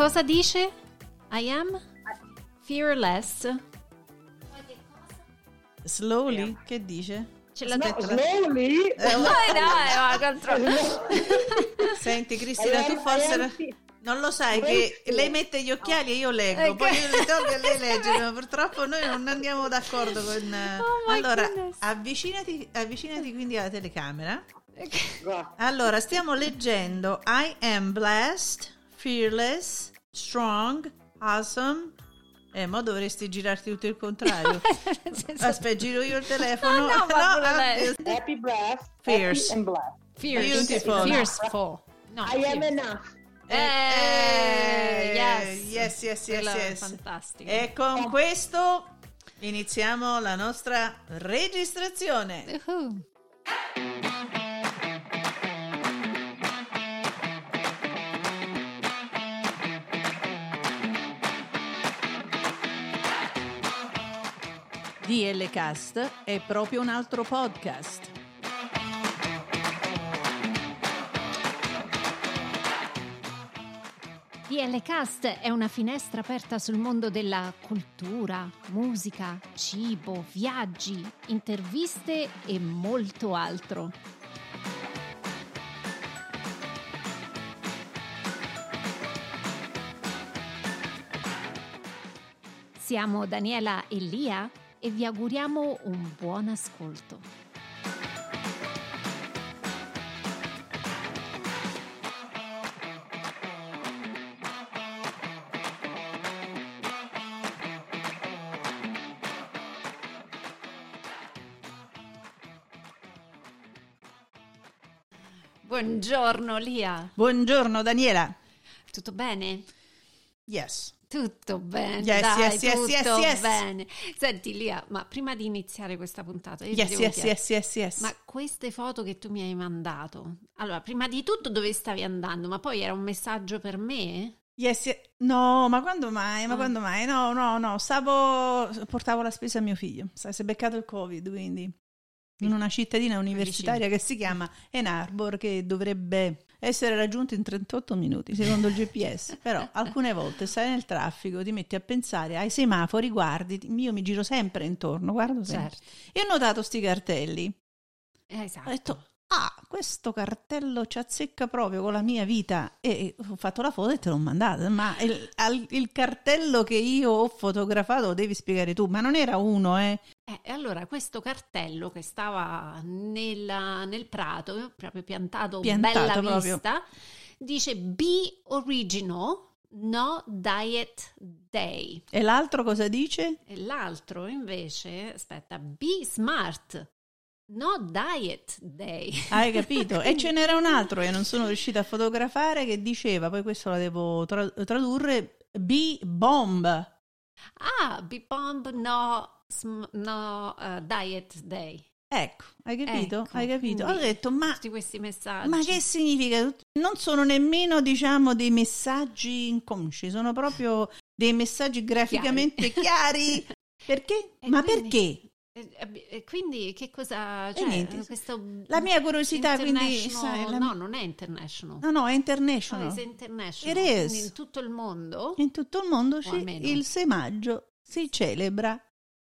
cosa dice? I am fearless. Slowly, che dice? Ce l'ha No, detto. slowly. Eh, dai, ma contro- Senti Cristina, tu forse... Non lo sai che lei mette gli occhiali e io leggo, Ecco. poi io le tolgo e lei legge, ma purtroppo noi non andiamo d'accordo con... Oh my allora, goodness. avvicinati, avvicinati quindi alla telecamera. Guarda. Allora, stiamo leggendo I am blessed, fearless, strong, awesome. Eh, mo dovresti girarti tutto il contrario. Senso- Aspetta, giro io il telefono. Ah, no, va pure ah. Happy blessed. Fierce. Happy and blessed. Fierce. Beautiful. Fearful. No, I am enough. Eh, yes. yes, yes, yes, Quello è yes. fantastico. E con questo iniziamo la nostra registrazione. Uh-huh. DL Cast è proprio un altro podcast. DL Cast è una finestra aperta sul mondo della cultura, musica, cibo, viaggi, interviste e molto altro. Siamo Daniela e Lia e vi auguriamo un buon ascolto. Buongiorno Lia, Buongiorno Daniela. tutto bene? Yes. Tutto bene, Yes, dai, yes, tutto yes, yes. bene. Senti Lia, ma prima di iniziare questa puntata, io ti Yes, devo yes, yes, yes, yes. ma queste foto che tu mi hai mandato, allora, prima di tutto dove stavi andando? Ma poi era un messaggio per me? Yes, yes. No, ma quando mai? Ma Ah. quando mai? No, no, no. Stavo. Portavo la spesa a mio figlio. Si è beccato il Covid, quindi. In una cittadina universitaria che si chiama Ann Arbor, che dovrebbe essere raggiunto in 38 minuti, secondo il GPS. Però alcune volte stai nel traffico, ti metti a pensare ai semafori, guardi, io mi giro sempre intorno, guardo sempre. Certo. E ho notato sti cartelli. Esatto. Ho detto, ah, questo cartello ci azzecca proprio con la mia vita. E ho fatto la foto e te l'ho mandata. Ma il, al- il cartello che io ho fotografato lo devi spiegare tu. Ma non era uno, eh. Eh, e allora questo cartello che stava nella- nel prato, proprio piantato, Piantato bella proprio. vista, dice Be Original, No Diet Day. E l'altro cosa dice? E l'altro invece, aspetta, Be Smart, No Diet Day. Hai capito? e ce n'era un altro che non sono riuscita a fotografare che diceva, poi questo la devo tra- tradurre, B-bomb. Ah, Be Bomb, No, sm- no eh, Diet Day. Ecco, hai capito? Ecco, hai capito? Ho detto, ma Tutti questi messaggi. Ma che significa? Non sono nemmeno, diciamo, dei messaggi inconsci, sono proprio dei messaggi graficamente chiari. Perché? E Ma quindi- perché? E, quindi che cosa... Cioè, niente. questo La mia curiosità, quindi, sai, la- No, non è international. No, no, è No, international. è international. In tutto il mondo In tutto il mondo almeno. il 6 maggio si celebra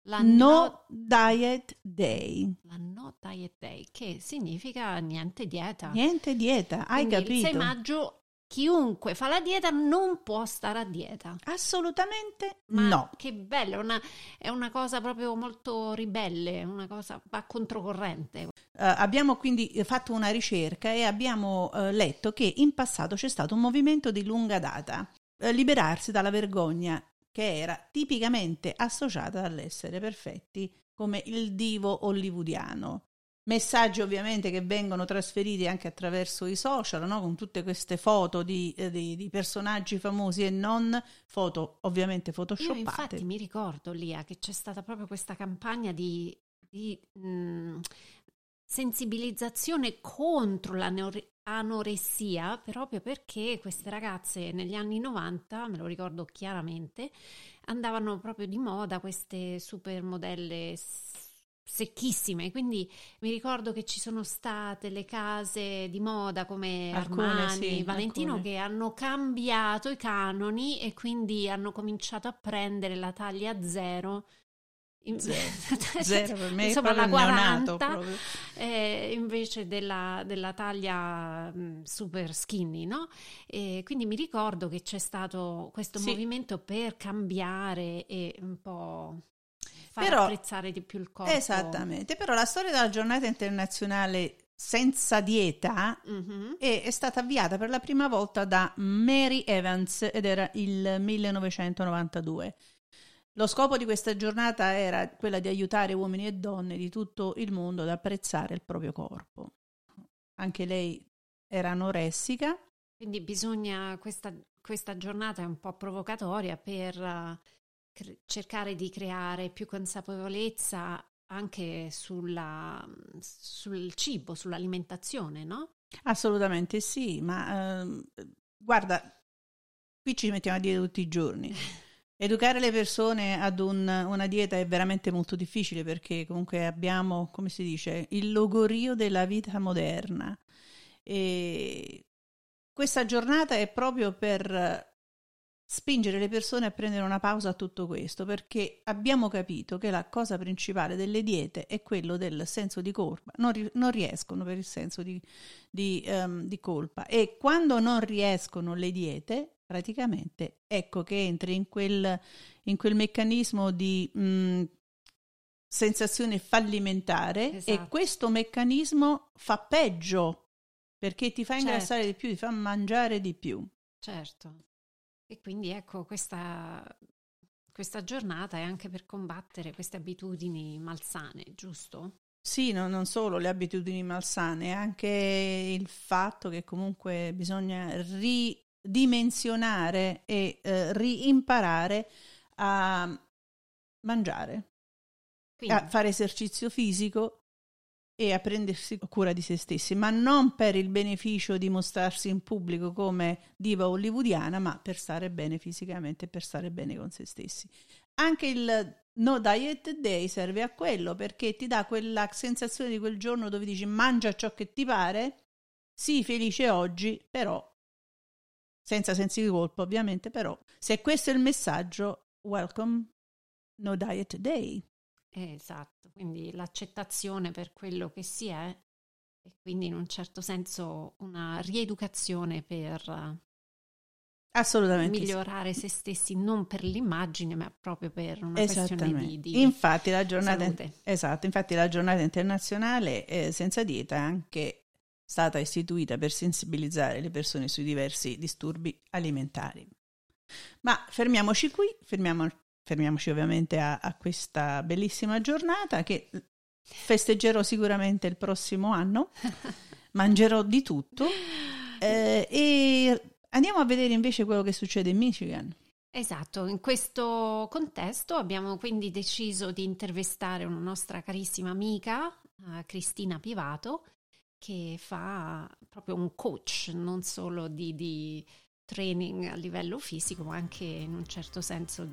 la No Diet Day. la no diet day, che significa niente dieta. Niente dieta, hai Quindi Il 6 capito? maggio chiunque fa la dieta non può stare a dieta. Assolutamente Ma no. che bello, è una, è una cosa proprio molto ribelle, una cosa va controcorrente. Eh, abbiamo quindi fatto una ricerca e abbiamo eh, letto che in passato c'è stato un movimento di lunga data, eh, liberarsi dalla vergogna che era tipicamente associata all'essere perfetti come il divo hollywoodiano. Messaggi ovviamente che vengono trasferiti anche attraverso i social, no? con tutte queste foto di, eh, di- di personaggi famosi e non foto ovviamente Io photoshoppate. infatti mi ricordo, Lia, che c'è stata proprio questa campagna di, di, mh, sensibilizzazione contro l'anoressia, proprio perché queste ragazze negli anni 90, me lo ricordo chiaramente, andavano proprio di moda queste supermodelle secchissime, quindi mi ricordo che ci sono state le case di moda come Alcune, Armani, sì, Valentino alcune. che hanno cambiato i canoni e quindi hanno cominciato a prendere la taglia zero. In- Zero. Zero per me insomma la proprio neonato, 40 proprio. eh, invece della, della taglia mh, super skinny, no? E quindi mi ricordo che c'è stato questo Sì. movimento per cambiare e un po' far Però- apprezzare di più il corpo. Esattamente, però la storia della giornata internazionale senza dieta Mhm. è, è stata avviata per la prima volta da Mary Evans ed era il 1992. Lo scopo di questa giornata era quella di aiutare uomini e donne di tutto il mondo ad apprezzare il proprio corpo. Anche lei era anoressica, Quindi bisogna, questa, questa giornata è un po' provocatoria per cre- cercare di creare più consapevolezza anche sulla, sul cibo, sull'alimentazione, no? assolutamente sì, ma ehm, guarda, qui ci mettiamo a dire tutti i giorni. Educare le persone ad un- una dieta è veramente molto difficile perché comunque abbiamo, come si dice, il logorio della vita moderna. E questa giornata è proprio per spingere le persone a prendere una pausa a tutto questo, perché abbiamo capito che la cosa principale delle diete è quello del senso di colpa. Non, non riescono per il senso di, di, ehm, di colpa e quando non riescono le diete, praticamente ecco che entri in quel, in quel meccanismo di mh, sensazione fallimentare e Esatto. questo meccanismo fa peggio perché ti fa Certo. ingrassare di più, ti fa mangiare di più. Certo. E quindi ecco, questa, questa giornata è anche per combattere queste abitudini malsane, giusto? Sì, no- non solo le abitudini malsane, anche il fatto che comunque bisogna ridimensionare e eh, riimparare a mangiare, Quindi, a fare esercizio fisico e a prendersi cura di se stessi, ma non per il beneficio di mostrarsi in pubblico come diva hollywoodiana, ma per stare bene fisicamente per stare bene con se stessi. Anche il No Diet Day serve a quello perché ti dà quella sensazione di quel giorno dove dici mangia ciò che ti pare, sii felice oggi, però senza sensi di colpa ovviamente, però se questo è il messaggio, welcome No Diet Day. eh, esatto, quindi l'accettazione per quello che si è e quindi in un certo senso una rieducazione per eh, Assolutamente sì. migliorare se stessi, non per l'immagine, ma proprio per una questione di, di infatti, la giornata, salute. esatto, infatti la giornata internazionale eh, senza dieta è anche stata istituita per sensibilizzare le persone sui diversi disturbi alimentari. Ma fermiamoci qui, fermiamo- fermiamoci ovviamente a, a questa bellissima giornata che festeggerò sicuramente il prossimo anno, mangerò di tutto eh, e andiamo a vedere invece quello che succede in Michigan. Esatto, in questo contesto abbiamo quindi deciso di intervistare una nostra carissima amica, eh, Cristina Pivato, che fa proprio un coach, non solo di, di training a livello fisico, ma anche in un certo senso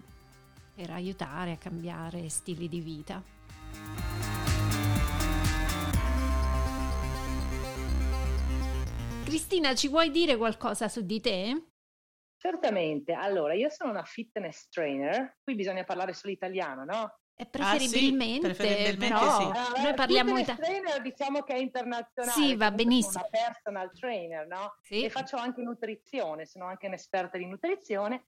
per aiutare a cambiare stili di vita. Cristina, ci vuoi dire qualcosa su di te? Certamente. Allora, io sono una fitness trainer, qui bisogna parlare solo italiano, no? Eh, Preferibilmente, preferibilmente però sì. Ah, noi parliamo italiano. trainer diciamo che è internazionale. Sì, va benissimo. Sono una personal trainer, no? Sì. E faccio anche nutrizione, sono anche un'esperta di nutrizione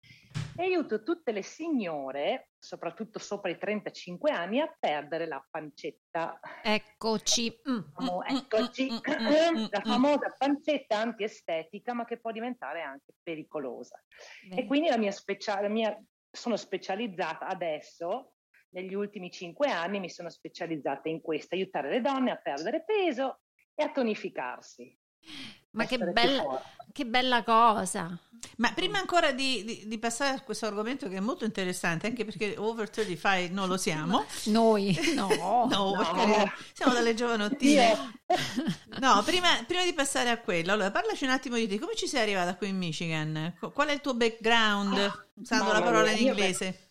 e aiuto tutte le signore, soprattutto sopra i 35 anni, a perdere la pancetta. Eccoci. Mm. Famo- Mm, eccoci, mm, mm, mm, la mm. famosa pancetta antiestetica, ma che può diventare anche pericolosa. E quindi la mia specia- la mia- sono specializzata adesso, negli ultimi cinque anni mi sono specializzata in questo, aiutare le donne a perdere peso e a tonificarsi. Ma che bella, che bella cosa. Ma prima ancora di, di- di passare a questo argomento che è molto interessante, anche perché over 35 non lo siamo, Noi, no. no, No. siamo dalle giovanottine. Io- No, prima, prima di passare a quello, allora parlaci un attimo di te, come ci sei arrivata qui in Michigan? Qu- Qual è il tuo background, Ah, usando la parola in inglese?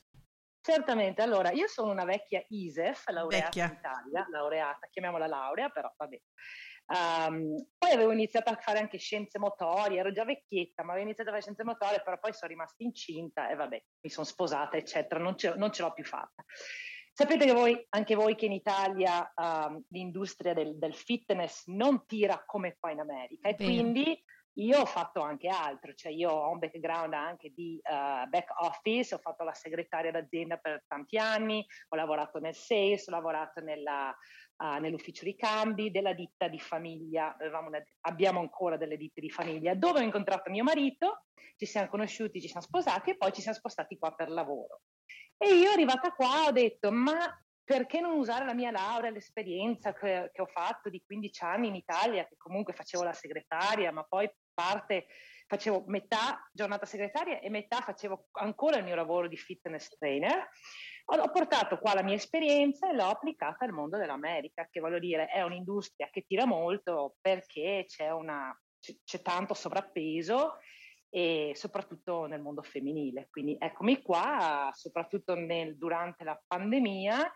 Certamente, allora io sono una vecchia ISEF, laureata vecchia. in Italia, laureata, chiamiamola laurea, però vabbè. Um, poi avevo iniziato a fare anche scienze motorie, ero già vecchietta, ma avevo iniziato a fare scienze motorie, però poi sono rimasta incinta e vabbè, mi sono sposata, eccetera, non ce, non ce l'ho più fatta. Sapete che voi, anche voi che in Italia um, l'industria del, del, fitness non tira come qua in America e Bene. quindi io ho fatto anche altro, cioè io ho un background anche di uh, back office, ho fatto la segretaria d'azienda per tanti anni, ho lavorato nel sales, ho lavorato nella, uh, nell'ufficio di cambi della ditta di famiglia, una, abbiamo ancora delle ditte di famiglia, dove ho incontrato mio marito, ci siamo conosciuti, ci siamo sposati e poi ci siamo spostati qua per lavoro. E io arrivata qua ho detto, ma perché non usare la mia laurea, l'esperienza che, che, ho fatto di 15 anni in Italia, che comunque facevo la segretaria, ma poi parte facevo metà giornata segretaria e metà facevo ancora il mio lavoro di fitness trainer. Ho, portato qua la mia esperienza e l'ho applicata al mondo dell'America, che voglio dire è un'industria che tira molto perché c'è, una, c'è, tanto sovrappeso e soprattutto nel mondo femminile. Quindi eccomi qua, soprattutto nel, durante la pandemia,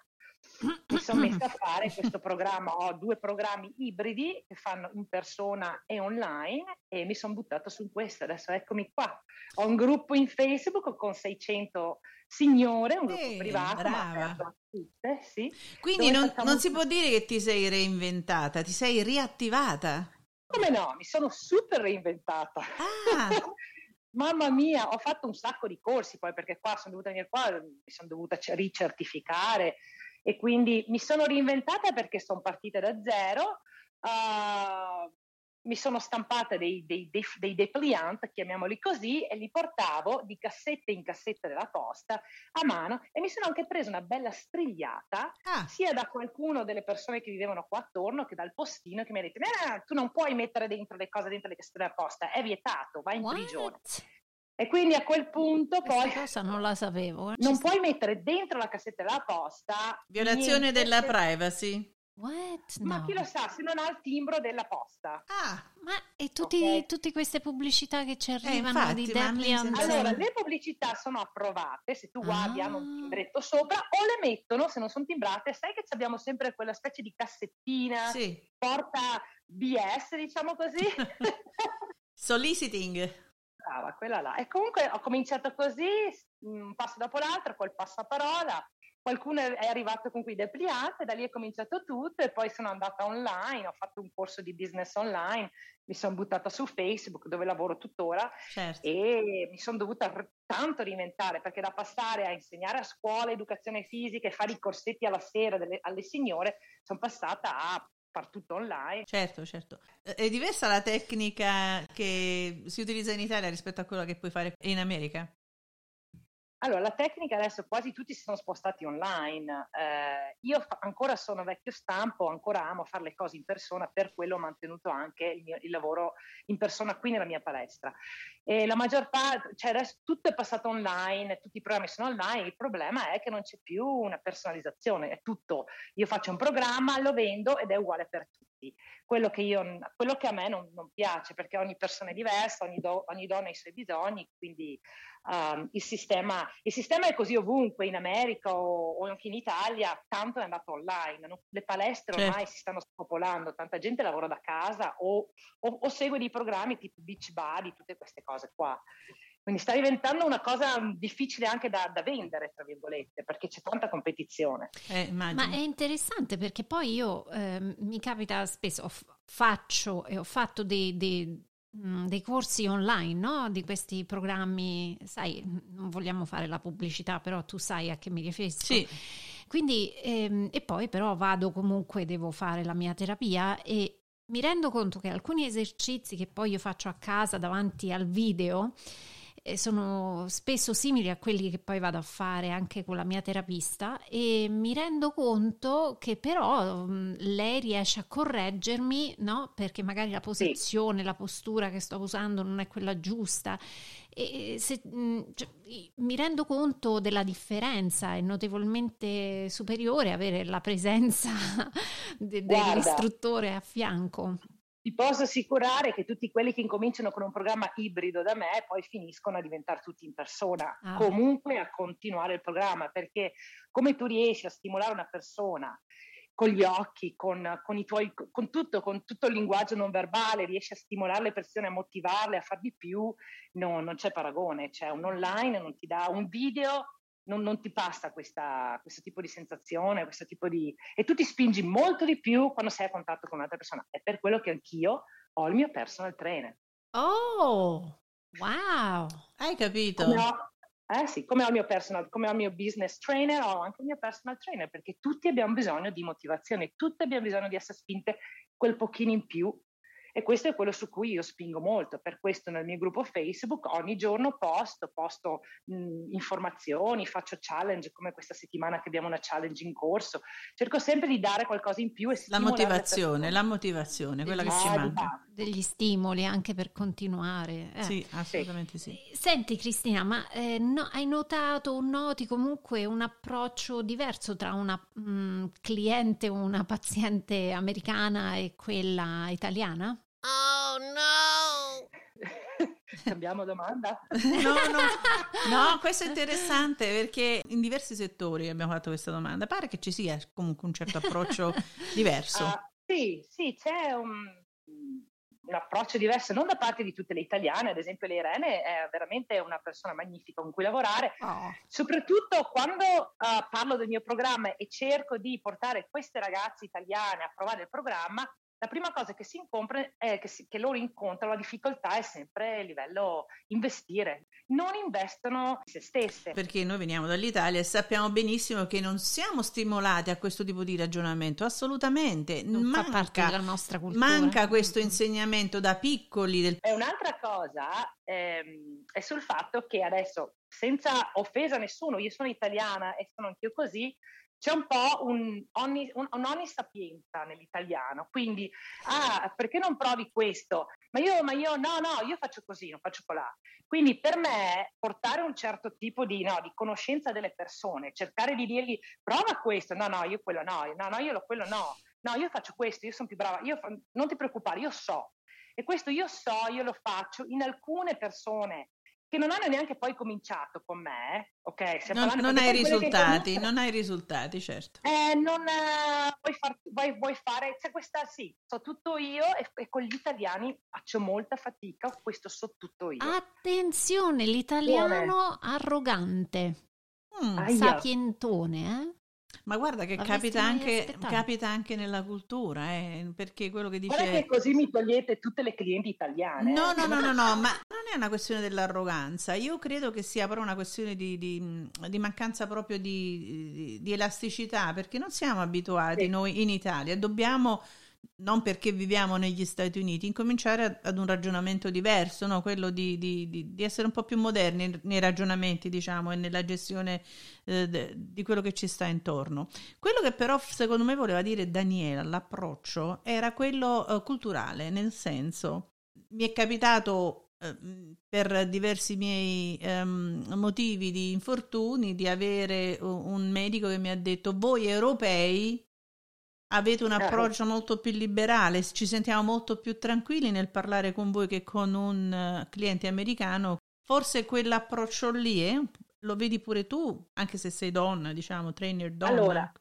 mi sono messa a fare questo programma, ho due programmi ibridi che fanno in persona e online e mi sono buttata su questo, adesso eccomi qua. Ho un gruppo in Facebook con 600 signore, un gruppo eh, privato, brava. Tutte, sì, Quindi non, facciamo... non si può dire che ti sei reinventata, ti sei riattivata. Come no, mi sono super reinventata. Ah. Mamma mia, ho fatto un sacco di corsi poi perché qua sono dovuta venire qua, mi sono dovuta ricertificare, e quindi mi sono reinventata perché sono partita da zero, uh, mi sono stampata dei, dei, dei, dei depliant, chiamiamoli così, e li portavo di cassetta in cassetta della posta a mano e mi sono anche presa una bella strigliata ah. sia da qualcuno delle persone che vivevano qua attorno che dal postino che mi ha detto no, tu non puoi mettere dentro le cose dentro le cassette della posta, è vietato, vai in What? prigione. E quindi a quel punto Questa poi... cosa non la sapevo. Eh. Non puoi mettere dentro la cassetta della posta... Violazione della privacy. What? Ma chi lo sa se non ha il timbro della posta. Ah, ma e tutti, okay. tutte queste pubblicità che ci eh, arrivano eh, infatti, di Depliant? Allora, le pubblicità sono approvate, se tu guardi ah. hanno un timbretto sopra o le mettono, se non sono timbrate, sai che abbiamo sempre quella specie di cassettina, sì. porta BS, diciamo così. Soliciting brava, quella là. E comunque ho cominciato così, un passo dopo l'altro, col passaparola. Qualcuno è arrivato con quei depliant e da lì è cominciato tutto e poi sono andata online, ho fatto un corso di business online, mi sono buttata su Facebook dove lavoro tuttora certo. e mi sono dovuta tanto reinventare perché da passare a insegnare a scuola educazione fisica e fare i corsetti alla sera delle, alle signore sono passata a far tutto online. Certo, certo. È diversa la tecnica che si utilizza in Italia rispetto a quella che puoi fare in America? Allora, la tecnica adesso quasi tutti si sono spostati online. Eh, io fa- ancora sono vecchio stampo, ancora amo fare le cose in persona, per quello ho mantenuto anche il, mio, il lavoro in persona qui nella mia palestra. E la maggior parte, cioè adesso tutto è passato online, tutti i programmi sono online, il problema è che non c'è più una personalizzazione, è tutto. Io faccio un programma, lo vendo ed è uguale per tutti. Quello che, io, quello che a me non, non, piace, perché ogni persona è diversa, ogni, do, ogni donna ha i suoi bisogni, quindi um, il, sistema, il, sistema, è così ovunque, in America o, o, anche in Italia, tanto è andato online. No? Le palestre ormai certo. si stanno spopolando, tanta gente lavora da casa o, o, o segue dei programmi tipo Beach Body, tutte queste cose qua. Quindi sta diventando una cosa difficile anche da, da vendere, tra virgolette, perché c'è tanta competizione. Eh, Ma è interessante perché poi io eh, mi capita spesso, faccio e ho fatto dei, dei, Mm, dei corsi online, no? Di questi programmi, sai, non vogliamo fare la pubblicità, però tu sai a che mi riferisco. Sì. Quindi, ehm, e poi però vado comunque, devo fare la mia terapia e mi rendo conto che alcuni esercizi che poi io faccio a casa davanti al video sono spesso simili a quelli che poi vado a fare anche con la mia terapista e mi rendo conto che però mh, lei riesce a correggermi, no? Perché magari la posizione, sì. la postura che sto usando non è quella giusta. E se, mh, cioè, mi rendo conto della differenza, è notevolmente superiore avere la presenza de- dell'istruttore a fianco. Ti posso assicurare che tutti quelli che incominciano con un programma ibrido da me poi finiscono a diventare tutti in persona, ah. comunque a continuare il programma, perché come tu riesci a stimolare una persona con gli occhi, con, con, tuoi, con, tutto, con tutto il linguaggio non verbale, riesci a stimolare le persone, a motivarle, a far di più, no, non c'è paragone, c'è un online, non ti dà un video, non, non ti passa questa, questo tipo di sensazione, questo tipo di... e tu ti spingi molto di più quando sei a contatto con un'altra persona. È per quello che anch'io ho il mio personal trainer. Oh, wow! Hai capito? No, eh sì, come ho il mio personal, come ho il mio business trainer, ho anche il mio personal trainer, perché tutti abbiamo bisogno di motivazione, tutti abbiamo bisogno di essere spinte quel pochino in più e questo è quello su cui io spingo molto, per questo nel mio gruppo Facebook ogni giorno posto, posto mh, informazioni, faccio challenge come questa settimana che abbiamo una challenge in corso, cerco sempre di dare qualcosa in più e La motivazione, la motivazione, quella che ci manca. Degli stimoli anche per continuare. Eh. Sì, assolutamente sì. Senti Cristina, ma eh, no, hai notato o noti comunque un approccio diverso tra una mh, cliente, una paziente americana e quella italiana? Oh no! Cambiamo domanda? No, no, no, questo è interessante perché in diversi settori abbiamo fatto questa domanda. Pare che ci sia comunque un certo approccio diverso. Uh, sì, sì, c'è un, un, approccio diverso, non da parte di tutte le italiane, ad esempio le Irene è veramente una persona magnifica con cui lavorare, oh. soprattutto quando uh, parlo del mio programma e cerco di portare queste ragazze italiane a provare il programma, la prima cosa che si incontra è che, si, che, loro incontrano, la difficoltà è sempre a livello investire, non investono in se stesse. Perché noi veniamo dall'Italia e sappiamo benissimo che non siamo stimolati a questo tipo di ragionamento, assolutamente. Non manca, fa parte della nostra cultura. Manca questo insegnamento da piccoli. Del... E un'altra cosa ehm, è sul fatto che adesso, senza offesa a nessuno, io sono italiana e sono anch'io così, c'è un po' un, ogni, un, un'ogni sapienza nell'italiano, quindi, ah, perché non provi questo? Ma io, ma io, no, no, io faccio così, non faccio colà. Quindi per me portare un certo tipo di, no, di, conoscenza delle persone, cercare di dirgli prova questo, no, no, io quello no, no, no, io quello no, no, io faccio questo, io sono più brava, io, non ti preoccupare, io so. E questo io so, io lo faccio in alcune persone che non hanno neanche poi cominciato con me, ok? Non, non hai risultati, comunque, non hai risultati, certo. Eh, non uh, vuoi, far, vuoi, vuoi, fare, c'è questa, sì, so tutto io e, e, con gli italiani faccio molta fatica, questo so tutto io. Attenzione, l'italiano Come? arrogante, mm, sapientone, eh? Ma guarda che capita anche, capita anche, nella cultura, eh, perché quello che dice... Guarda che così mi togliete tutte le clienti italiane. No, no, no, no, no, ma non è una questione dell'arroganza, io credo che sia però una questione di, di, di mancanza proprio di, di, elasticità, perché non siamo abituati sì. noi in Italia, dobbiamo non perché viviamo negli Stati Uniti, incominciare ad un ragionamento diverso, no? quello di, di, di, essere un po' più moderni nei ragionamenti, diciamo, e nella gestione eh, di quello che ci sta intorno. Quello che però secondo me voleva dire Daniela, l'approccio, era quello eh, culturale, nel senso, mi è capitato eh, per diversi miei um, motivi di infortuni di avere un medico che mi ha detto voi europei avete un approccio molto più liberale, ci sentiamo molto più tranquilli nel parlare con voi che con un uh, cliente americano. Forse quell'approccio lì eh? lo vedi pure tu, anche se sei donna, diciamo, trainer donna. Allora,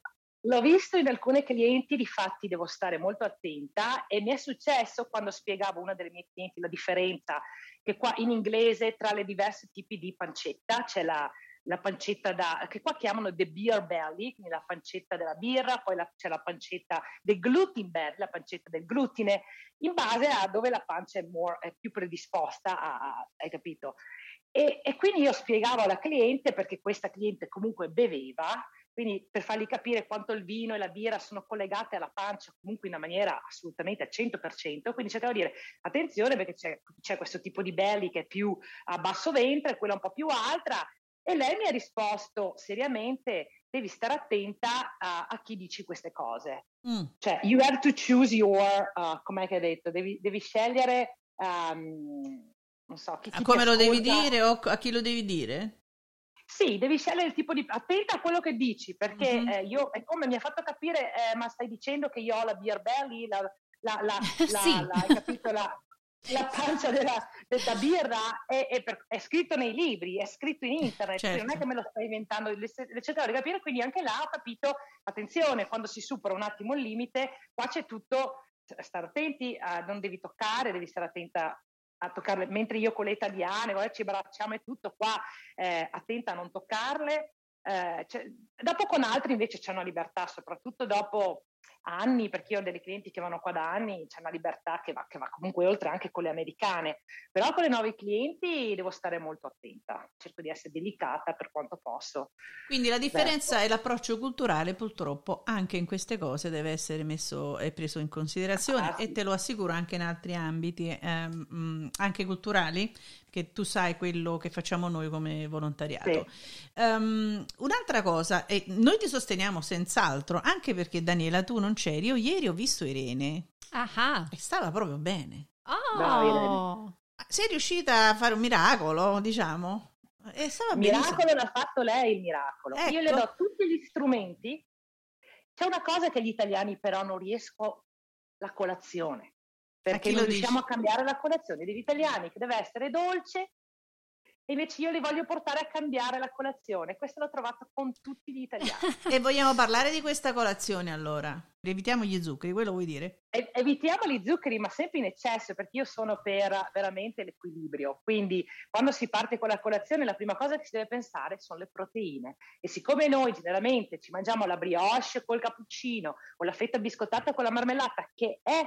l'ho visto in alcuni clienti, difatti devo stare molto attenta e mi è successo quando spiegavo a una delle mie clienti la differenza che qua in inglese tra le diverse tipi di pancetta c'è la la pancetta da, che qua chiamano the beer belly, quindi la pancetta della birra, poi la, c'è la pancetta del gluten belly, la pancetta del glutine, in base a dove la pancia è, more, è più predisposta a, hai capito? E, e, quindi io spiegavo alla cliente, perché questa cliente comunque beveva, quindi per fargli capire quanto il vino e la birra sono collegate alla pancia comunque in una maniera assolutamente al 100%, quindi cercavo di dire attenzione perché c'è, c'è questo tipo di belly che è più a basso ventre, quella un po' più alta, e lei mi ha risposto seriamente, devi stare attenta a, a chi dici queste cose. Mm. Cioè, you have to choose your, uh, com'è che hai detto, devi, devi scegliere, um, non so, chi, chi Come lo devi dire o a chi lo devi dire? Sì, devi scegliere il tipo di... Attenta a quello che dici, perché mm-hmm. eh, io, è come mi ha fatto capire, eh, ma stai dicendo che io ho la beer belly, la, la, la, la, sì. la, capito, la, la pancia della, della birra è, è, per, è, scritto nei libri, è scritto in internet, certo. non è che me lo sto inventando, cercavo di capire, quindi anche là ho capito, attenzione, quando si supera un attimo il limite, qua c'è tutto, stare attenti, a, non devi toccare, devi stare attenta a toccarle, mentre io con le italiane, guarda, ci abbracciamo e tutto, qua eh, attenta a non toccarle. Eh, dopo con altri invece c'è una libertà, soprattutto dopo anni, perché io ho delle clienti che vanno qua da anni, c'è una libertà che va, che va, comunque oltre anche con le americane, però con le nuove clienti devo stare molto attenta, cerco di essere delicata per quanto posso. Quindi la differenza Beh, è l'approccio culturale, purtroppo anche in queste cose deve essere messo e preso in considerazione ah, sì. e te lo assicuro anche in altri ambiti, ehm, anche culturali, che tu sai quello che facciamo noi come volontariato. Sì. Um, un'altra cosa, e noi ti sosteniamo senz'altro, anche perché Daniela tu non c'eri, io ieri ho visto Irene Aha. e stava proprio bene. Oh. Sei riuscita a fare un miracolo, diciamo? E stava il miracolo l'ha fatto lei il miracolo. Ecco. Io le do tutti gli strumenti. C'è una cosa che gli italiani però non riesco la colazione perché non riusciamo dici? a cambiare la colazione degli italiani, che deve essere dolce, e invece io li voglio portare a cambiare la colazione. Questo l'ho trovato con tutti gli italiani. e vogliamo parlare di questa colazione allora? Evitiamo gli zuccheri, quello vuoi dire? E- evitiamo gli zuccheri, ma sempre in eccesso, perché io sono per veramente l'equilibrio. Quindi quando si parte con la colazione, la prima cosa che si deve pensare sono le proteine. E siccome noi generalmente ci mangiamo la brioche col cappuccino o la fetta biscottata con la marmellata, che è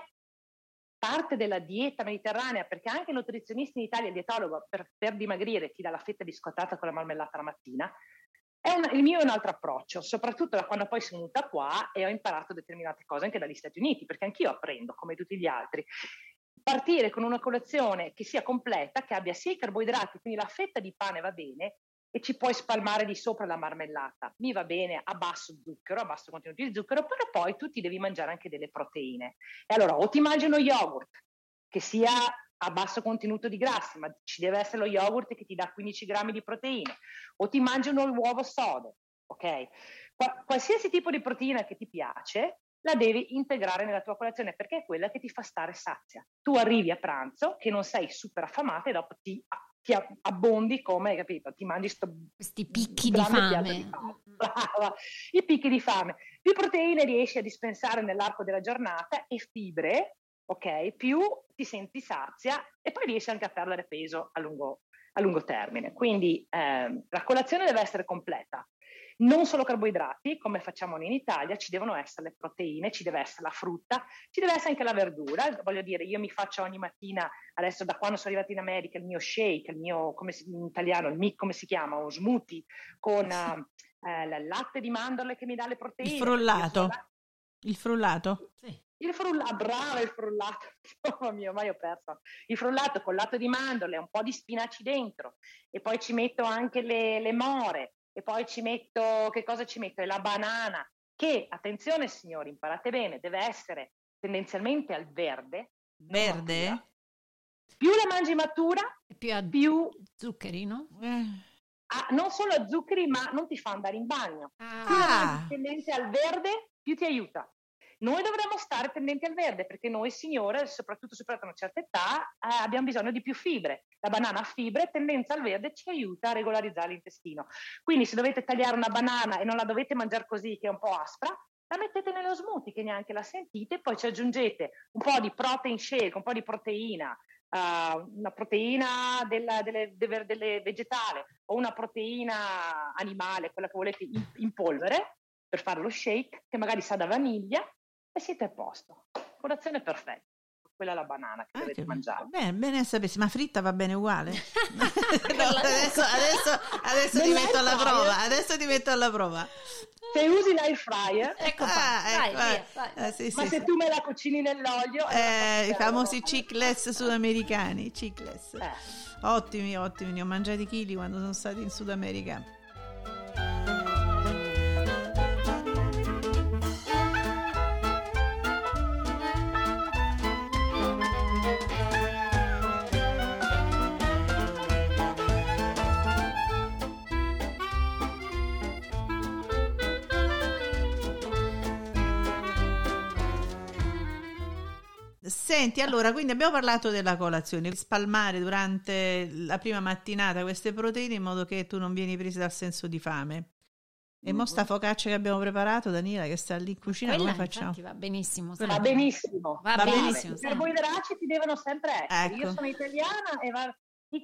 parte della dieta mediterranea, perché anche il nutrizionista in Italia, il dietologo, per, per dimagrire ti dà la fetta biscottata con la marmellata la mattina, un, il mio è un altro approccio, soprattutto da quando poi sono venuta qua e ho imparato determinate cose anche dagli Stati Uniti, perché anch'io apprendo come tutti gli altri. Partire con una colazione che sia completa, che abbia sia i carboidrati, quindi la fetta di pane va bene, e ci puoi spalmare di sopra la marmellata. Mi va bene a basso zucchero, a basso contenuto di zucchero, però poi tu ti devi mangiare anche delle proteine. E allora o ti mangi uno yogurt che sia a basso contenuto di grassi, ma ci deve essere lo yogurt che ti dà 15 grammi di proteine, o ti mangi uno uovo sodo, ok? Qua- qualsiasi tipo di proteina che ti piace, la devi integrare nella tua colazione perché è quella che ti fa stare sazia. Tu arrivi a pranzo che non sei super affamata e dopo ti ti abbondi come, hai capito? Ti mangi sto questi picchi di fame. di fame. Brava, i picchi di fame. Più proteine riesci a dispensare nell'arco della giornata e fibre, ok? Più ti senti sazia e poi riesci anche a perdere peso a lungo, a lungo termine. Quindi eh, la colazione deve essere completa non solo carboidrati, come facciamo noi in Italia, ci devono essere le proteine, ci deve essere la frutta, ci deve essere anche la verdura. Voglio dire, io mi faccio ogni mattina, adesso da quando sono arrivata in America, il mio shake, il mio, come si, in italiano, il mic, come si chiama, o smoothie, con eh, il latte di mandorle che mi dà le proteine. Il frullato. Il frullato? Sì. Il frullato, brava il frullato, oh mio, mai ho perso. Il frullato con latte di mandorle, un po' di spinaci dentro e poi ci metto anche le, le more e poi ci metto, che cosa ci metto? La banana, che, attenzione signori, imparate bene, deve essere tendenzialmente al verde. Verde? Più la mangi matura, più, a più zuccheri, no? Eh. Ah, non solo a zuccheri, ma non ti fa andare in bagno. Ah. Più la mangi tendente al verde, più ti aiuta. Noi dovremmo stare tendenti al verde perché noi signore, soprattutto superata una certa età, eh, abbiamo bisogno di più fibre. La banana ha fibre, tendenza al verde ci aiuta a regolarizzare l'intestino. Quindi se dovete tagliare una banana e non la dovete mangiare così, che è un po' aspra, la mettete nello smoothie che neanche la sentite, poi ci aggiungete un po' di protein shake, un po' di proteina, uh, una proteina della, delle, delle, delle vegetale o una proteina animale, quella che volete in, in polvere, per fare lo shake, che magari sa da vaniglia, e siete a posto. Colazione perfetta. Quella è la banana che ah, dovete che mangiare. Bene, bene sapessi, ma fritta va bene uguale? no, adesso, adesso, adesso ti metto alla prova. Adesso ti metto alla prova. Se usi l'air fryer, ecco ah, ecco, vai, via, vai. Eh, sì, ma sì, se sì. tu me la cucini nell'olio, eh, i famosi chicless sudamericani. Chicless. Eh. Ottimi, ottimi, ne ho mangiati chili quando sono stati in Sud America. Senti, allora, quindi abbiamo parlato della colazione, spalmare durante la prima mattinata queste proteine in modo che tu non vieni presa dal senso di fame. E mo sta focaccia che abbiamo preparato, Daniela, che sta lì in cucina, Quella, come facciamo? va benissimo. Va benissimo. Va Va benissimo. benissimo. sai. Carboidrati devono sempre essere. Ecco. Io sono italiana e va-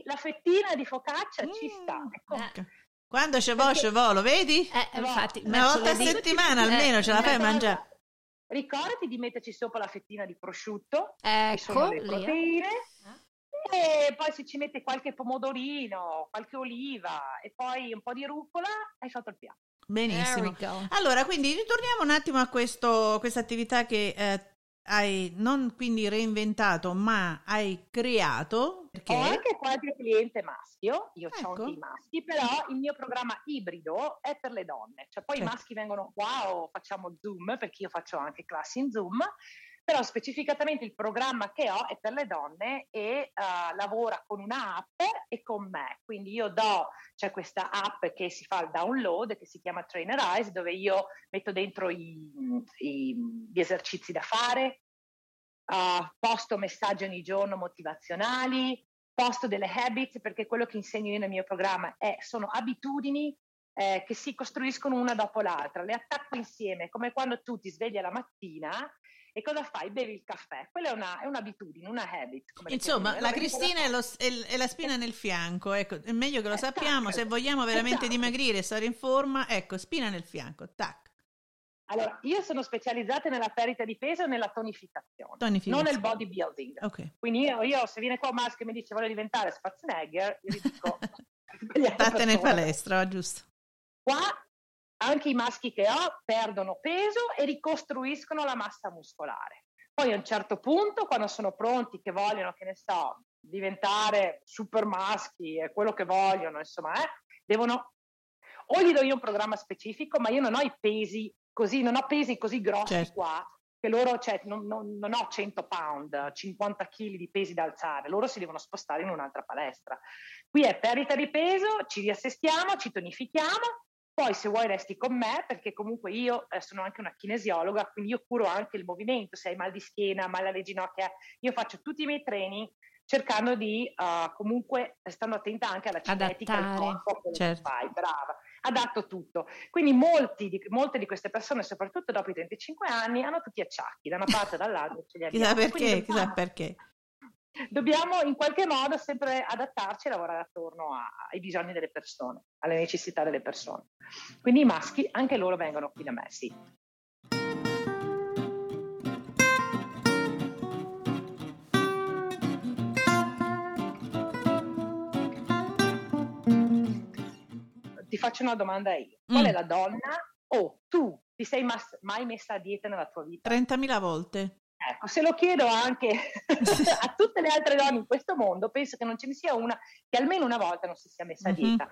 la fettina di focaccia ci Mm, sta. Ecco. ok. Quando ce vo, ce vo, lo vedi? Eh, infatti, Una volta a settimana Eh, almeno ce la fai a mangiare. Ricordati di metterci sopra la fettina di prosciutto, che sono Ecco, le proteine, e poi se ci metti qualche pomodorino, qualche oliva e poi un po' di rucola, hai fatto il piatto. Benissimo. Allora, quindi ritorniamo un attimo a questo, questa attività che eh, hai non quindi reinventato, ma hai creato. Perché? Ho anche qualche cliente maschio, io ho Ecco. anche i maschi, però il mio programma ibrido è per le donne, cioè poi Certo. i maschi vengono wow, facciamo Zoom, perché io faccio anche classi in Zoom, però specificatamente il programma che ho è per le donne e eh, lavora con un'app e con me, quindi io do, c'è questa app che si fa il download che si chiama Trainerize, dove io metto dentro i- i- gli esercizi da fare, eh, posto messaggi ogni giorno motivazionali, posto delle habits, perché quello che insegno io nel mio programma è, sono abitudini eh, che si costruiscono una dopo l'altra, le attacco insieme, come quando tu ti svegli la mattina e cosa fai? Bevi il caffè. Quella è, una, è un'abitudine, una habit. Insomma, la Cristina è, lo- è- è la spina nel fianco, ecco, è meglio che lo Esatto. sappiamo, se vogliamo veramente Esatto. dimagrire e stare in forma, ecco, spina nel fianco, tac, Allora, io sono specializzata nella perdita di peso e nella tonificazione, tonificazione. non nel bodybuilding. Ok. Quindi io, io, se viene qua un maschio e mi dice voglio diventare Schwarzenegger, io gli dico Vattene in palestra, giusto. Qua anche i maschi che ho perdono peso e ricostruiscono la massa muscolare. Poi a un certo punto, quando sono pronti, che vogliono, che ne so, diventare super maschi e quello che vogliono, insomma, eh, devono o gli do io un programma specifico, ma io non ho i pesi così, non ho pesi così grossi Certo. qua, che loro, cioè, non, non- non ho 100 pound, 50 kg di pesi da alzare, loro si devono spostare in un'altra palestra. Qui è perdita di peso, ci riassestiamo, ci tonifichiamo, poi se vuoi resti con me, perché comunque io eh, sono anche una kinesiologa, quindi io curo anche il movimento, se hai mal di schiena, mal alle ginocchia, io faccio tutti i miei training cercando di eh, comunque stando attenta anche alla cinetica del Adattare, corpo, certo. fai, brava. Adatto tutto. Quindi molti di- molte di queste persone, soprattutto dopo i 35 anni, hanno tutti acciacchi, da una parte e dall'altra. ce li Chissà perché, chissà perché. Dobbiamo in qualche modo sempre adattarci e lavorare attorno a- ai bisogni delle persone, alle necessità delle persone. Quindi i maschi, anche loro vengono qui da me, sì. Faccio una domanda io. Qual Mm. è la donna o tu ti sei mas- mai messa a dieta nella tua vita? 30.000 volte. Ecco, se lo chiedo anche a tutte le altre donne in questo mondo, penso che non ce ne sia una che almeno una volta non si sia messa a Mhm. dieta.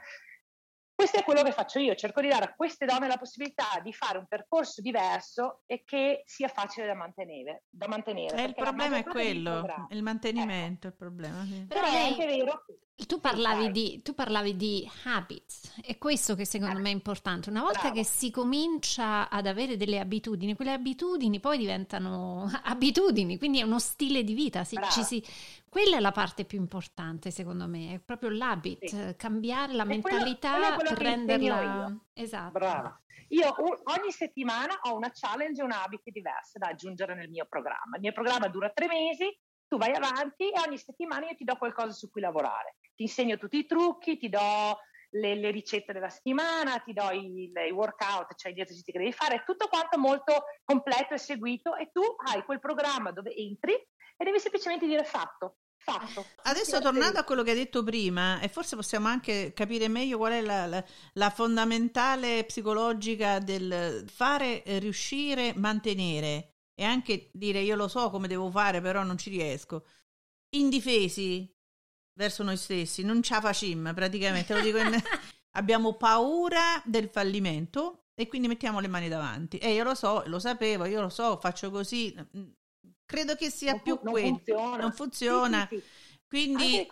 Questo è quello che faccio io, cerco di dare a queste donne la possibilità di fare un percorso diverso e che sia facile da mantenere. Da mantenere Eh, il problema è quello, il mantenimento è il problema. sì. Però Però è lei- anche vero che Tu parlavi, vai. di, tu parlavi di habits, è questo che secondo me è importante. Una volta bravo. che si comincia ad avere delle abitudini, quelle abitudini poi diventano abitudini, quindi è uno stile di vita. si- si- quella è la parte più importante, secondo me, è proprio l'habit, Sì. cambiare la E mentalità quello quello per renderla... io. Esatto. Brava. Io ogni settimana ho una challenge e una habit diversa da aggiungere nel mio programma. Il mio programma dura tre mesi, tu vai avanti e ogni settimana io ti do qualcosa su cui lavorare. Ti insegno tutti i trucchi, ti do le, le ricette della settimana, ti do i, i workout, cioè gli esercizi che devi fare, tutto quanto molto completo e seguito e tu hai quel programma dove entri e devi semplicemente dire fatto, fatto. Adesso tornando a quello che hai detto prima, e forse possiamo anche capire meglio qual è la, la- la fondamentale psicologica del fare, eh, riuscire, mantenere e anche dire io lo so come devo fare, però non ci riesco. Indifesi verso noi stessi, non ce la facciamo praticamente, lo dico in- abbiamo paura del fallimento e quindi mettiamo le mani davanti. E io lo so, lo sapevo, io lo so, faccio così. Credo che sia Non più fu- non quello. funziona. Non funziona. Sì, sì, sì. Quindi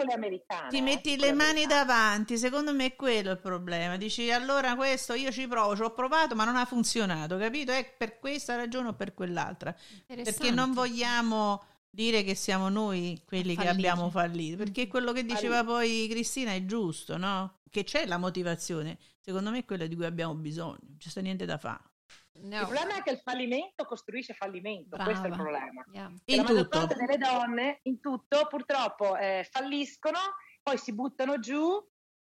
ti eh, metti con le mani davanti, secondo me è quello il problema. Dici allora questo io ci provo, ci ho provato, ma non ha funzionato, capito? È per questa ragione o per quell'altra. Perché non vogliamo dire che siamo noi quelli che abbiamo fallito, perché quello che diceva poi Cristina è giusto, no? Che c'è la motivazione, secondo me è quella di cui abbiamo bisogno, non c'è niente da fare. No. Il problema è che il fallimento costruisce fallimento, Brava. questo è il problema. Yeah. In la maggior parte delle donne, in tutto, purtroppo eh, falliscono, poi si buttano giù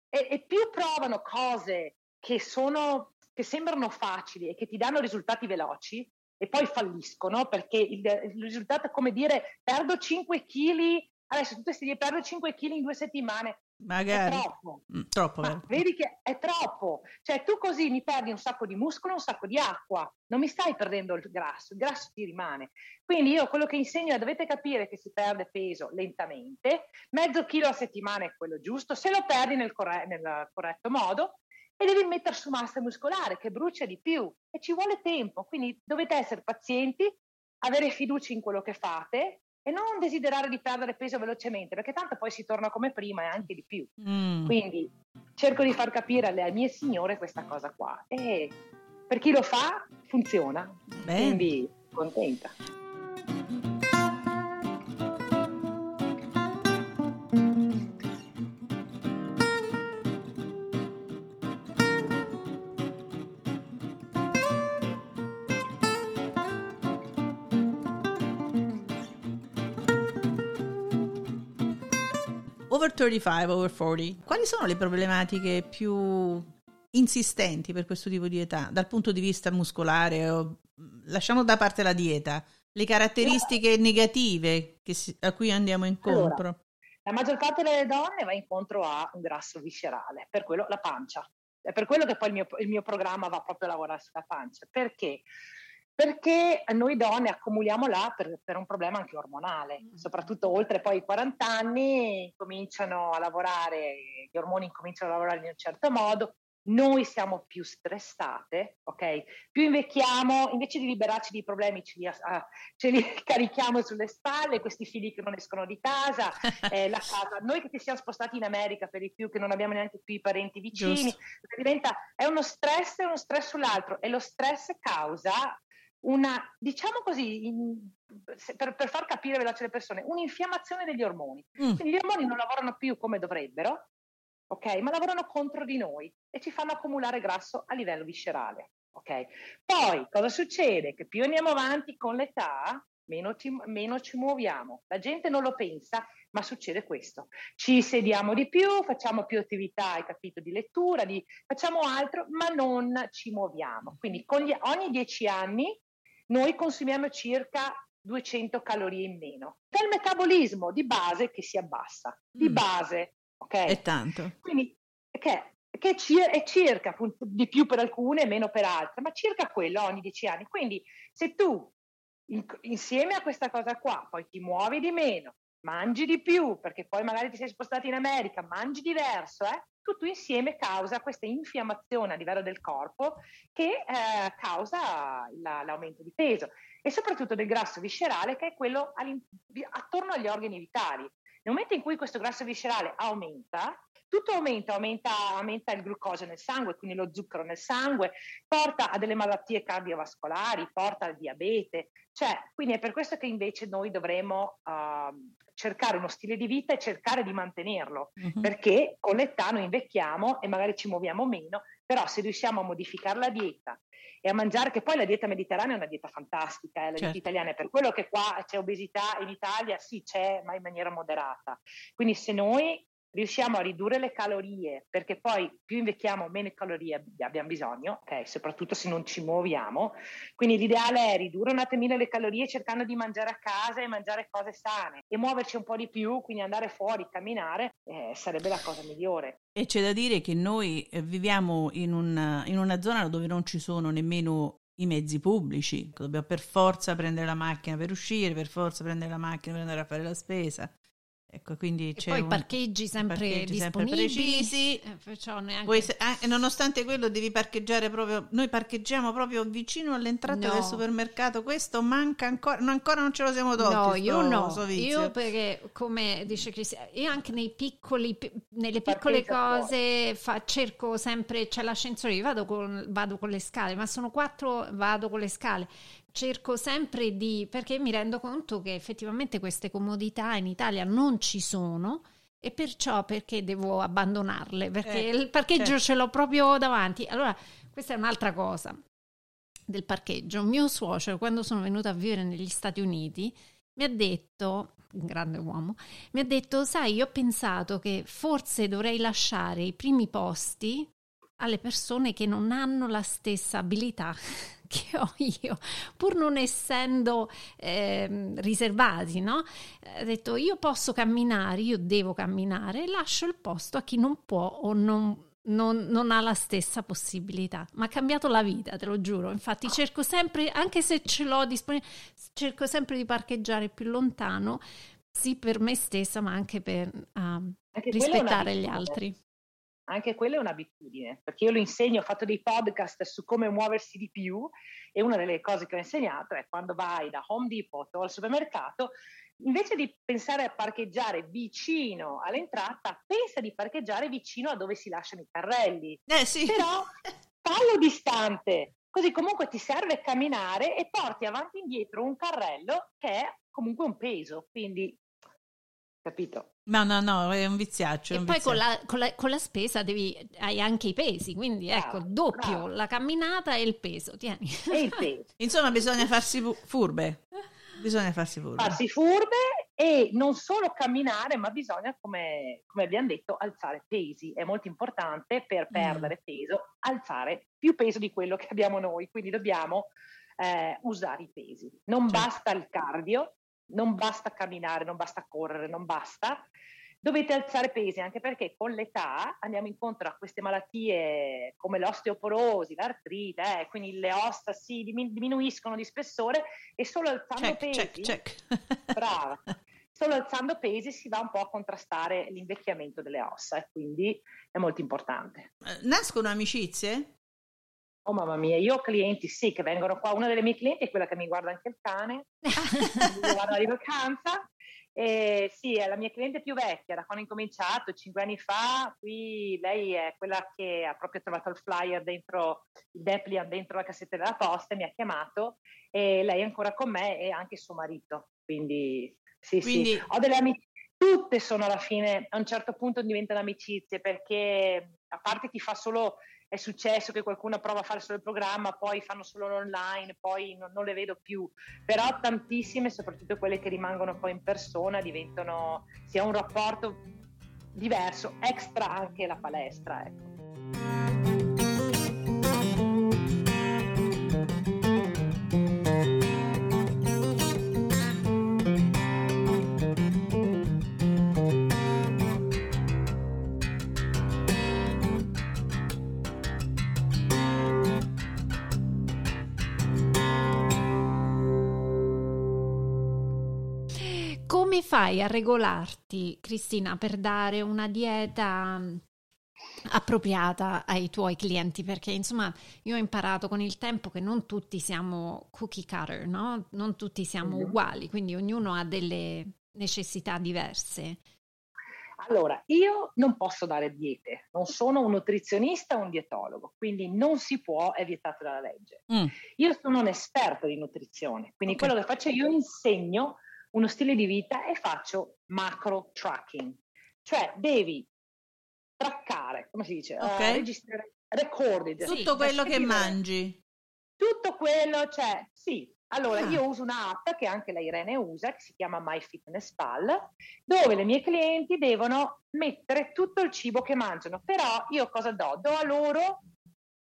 e, e più provano cose che, sono, che sembrano facili e che ti danno risultati veloci, e poi falliscono perché il, il, risultato è come dire perdo 5 kg, adesso tu devi perdere 5 kg in due settimane. Magari. È troppo. Mm, troppo Ma vedi che è troppo. Cioè tu così mi perdi un sacco di muscolo, un sacco di acqua. Non mi stai perdendo il grasso, il grasso ti rimane. Quindi io quello che insegno è dovete capire che si perde peso lentamente, mezzo chilo a settimana è quello giusto, se lo perdi nel, corre- nel corretto modo e devi mettere su massa muscolare che brucia di più e ci vuole tempo. Quindi dovete essere pazienti, avere fiducia in quello che fate e non desiderare di perdere peso velocemente, perché tanto poi si torna come prima e anche di più. Mm. Quindi cerco di far capire alle mie signore questa cosa qua e per chi lo fa funziona. Bene. Quindi contenta. Over 35, over 40, quali sono le problematiche più insistenti per questo tipo di età dal punto di vista muscolare? O, lasciamo da parte la dieta, le caratteristiche negative si, a cui andiamo incontro. Allora, la maggior parte delle donne va incontro a un grasso viscerale, per quello la pancia. È per quello che poi il mio, il mio programma va proprio a lavorare sulla pancia. Perché? Perché noi donne accumuliamo là per, per, un problema anche ormonale, mm. soprattutto oltre poi i 40 anni cominciano a lavorare, gli ormoni cominciano a lavorare in un certo modo, noi siamo più stressate, ok? Più invecchiamo, invece di liberarci di problemi ce li, ah, ce li carichiamo sulle spalle, questi figli che non escono di casa, eh, la casa. Noi che ci siamo spostati in America per di più, che non abbiamo neanche più i parenti vicini, diventa, è uno stress e uno stress sull'altro e lo stress causa una, diciamo così, in, per, per, far capire veloce alle persone, un'infiammazione degli ormoni. Mm. Quindi gli ormoni non lavorano più come dovrebbero, ok? Ma lavorano contro di noi e ci fanno accumulare grasso a livello viscerale, ok? Poi cosa succede? Che più andiamo avanti con l'età, meno ci, meno ci muoviamo. La gente non lo pensa, ma succede questo. Ci sediamo di più, facciamo più attività, hai capito, di lettura, di, facciamo altro, ma non ci muoviamo. Quindi gli, ogni dieci anni noi consumiamo circa 200 calorie in meno. È il metabolismo di base che si abbassa, di mm. base, ok? È tanto. Quindi, che, che è circa di più per alcune e meno per altre, ma circa quello ogni 10 anni. Quindi se tu in, insieme a questa cosa qua poi ti muovi di meno, mangi di più, perché poi magari ti sei spostato in America, mangi diverso, eh? Tutto insieme causa questa infiammazione a livello del corpo che eh, causa la, l'aumento di peso e soprattutto del grasso viscerale che è quello attorno agli organi vitali. Nel momento in cui questo grasso viscerale aumenta, tutto aumenta, aumenta, aumenta, il glucosio nel sangue, quindi lo zucchero nel sangue, porta a delle malattie cardiovascolari, porta al diabete, cioè, quindi è per questo che invece noi dovremo uh, cercare uno stile di vita e cercare di mantenerlo, uh-huh. perché con l'età noi invecchiamo e magari ci muoviamo meno, però se riusciamo a modificare la dieta e a mangiare, che poi la dieta mediterranea è una dieta fantastica, eh, la certo. dieta italiana è per quello che qua c'è obesità in Italia, sì c'è, ma in maniera moderata. Quindi se noi riusciamo a ridurre le calorie, perché poi più invecchiamo meno calorie abbiamo bisogno, ok? Soprattutto se non ci muoviamo. Quindi l'ideale è ridurre un attimino le calorie cercando di mangiare a casa e mangiare cose sane e muoverci un po' di più, quindi andare fuori, camminare, eh, sarebbe la cosa migliore. E c'è da dire che noi eh, viviamo in una, in una zona dove non ci sono nemmeno i mezzi pubblici, dobbiamo per forza prendere la macchina per uscire, per forza prendere la macchina per andare a fare la spesa. Ecco, quindi c'è poi un, parcheggi sempre parcheggi disponibili. Sempre precisi. Eh, neanche... Poi, eh, nonostante quello devi parcheggiare proprio, noi parcheggiamo proprio vicino all'entrata no. del supermercato, questo manca ancora, no, ancora non ce lo siamo tolti. No, io no, io perché come dice Cristian, io anche nei piccoli, nelle piccole cose fa, cerco sempre, c'è l'ascensore, io vado con, vado con le scale, ma sono quattro, vado con le scale cerco sempre di, perché mi rendo conto che effettivamente queste comodità in Italia non ci sono e perciò perché devo abbandonarle? Perché eh, il parcheggio certo. ce l'ho proprio davanti. Allora, questa è un'altra cosa del parcheggio. Mio suocero, quando sono venuta a vivere negli Stati Uniti, mi ha detto, un grande uomo, mi ha detto, sai, io ho pensato che forse dovrei lasciare i primi posti alle persone che non hanno la stessa abilità che ho io, pur non essendo eh, riservati, no? Ha detto io posso camminare, io devo camminare, lascio il posto a chi non può o non, non, non ha la stessa possibilità. Ma ha cambiato la vita, te lo giuro. Infatti cerco sempre, anche se ce l'ho disponibile, cerco sempre di parcheggiare più lontano, sì per me stessa, ma anche per uh, rispettare gli altri anche quella è un'abitudine, perché io lo insegno, ho fatto dei podcast su come muoversi di più e una delle cose che ho insegnato è quando vai da Home Depot o al supermercato, invece di pensare a parcheggiare vicino all'entrata, pensa di parcheggiare vicino a dove si lasciano i carrelli. Eh sì. Però fallo distante, così comunque ti serve camminare e porti avanti e indietro un carrello che è comunque un peso, quindi capito? No, no, no, è un viziaccio. E un poi viziaccio. Con, la, con, la, con, la, spesa devi, hai anche i pesi, quindi ecco, doppio bravo. la camminata e il peso, tieni. E il peso. Insomma, bisogna farsi furbe. Bisogna farsi furbe. Farsi furbe e non solo camminare, ma bisogna, come, come abbiamo detto, alzare pesi. È molto importante per mm. perdere mm. peso, alzare più peso di quello che abbiamo noi, quindi dobbiamo eh, usare i pesi. Non certo. basta il cardio, non basta camminare, non basta correre, non basta. Dovete alzare pesi anche perché con l'età andiamo incontro a queste malattie come l'osteoporosi, l'artrite, eh, quindi le ossa si diminuiscono di spessore e solo alzando check, pesi, check, check. brava, solo alzando pesi si va un po' a contrastare l'invecchiamento delle ossa e quindi è molto importante. Eh, nascono amicizie? Oh mamma mia, io ho clienti sì che vengono qua, una delle mie clienti è quella che mi guarda anche il cane, mi guarda di vacanza, e sì, è la mia cliente più vecchia, da quando ho incominciato, cinque anni fa, qui lei è quella che ha proprio trovato il flyer dentro, il Deplian dentro la cassetta della posta, mi ha chiamato e lei è ancora con me e anche suo marito, quindi sì quindi... sì, ho delle amiche, tutte sono alla fine, a un certo punto diventano amicizie perché a parte chi fa solo è successo che qualcuno prova a fare solo il programma, poi fanno solo l'online, poi non, non, le vedo più, però tantissime, soprattutto quelle che rimangono poi in persona, diventano, si ha un rapporto diverso, extra anche la palestra. Ecco. Fai a regolarti, Cristina, per dare una dieta mm, appropriata ai tuoi clienti? Perché insomma io ho imparato con il tempo che non tutti siamo cookie cutter, no? Non tutti siamo mm-hmm. uguali, quindi ognuno ha delle necessità diverse. Allora, io non posso dare diete, non sono un nutrizionista o un dietologo, quindi non si può, è vietato dalla legge. Mm. Io sono un esperto di nutrizione, quindi okay. quello che faccio io insegno uno stile di vita e faccio macro tracking, cioè devi traccare, come si dice, okay. uh, registrare, recorded. Tutto quello che mangi. Tutto quello, cioè, sì. Allora, ah. io uso un'app che anche la Irene usa, che si chiama MyFitnessPal, dove le mie clienti devono mettere tutto il cibo che mangiano. Però io cosa do? Do a loro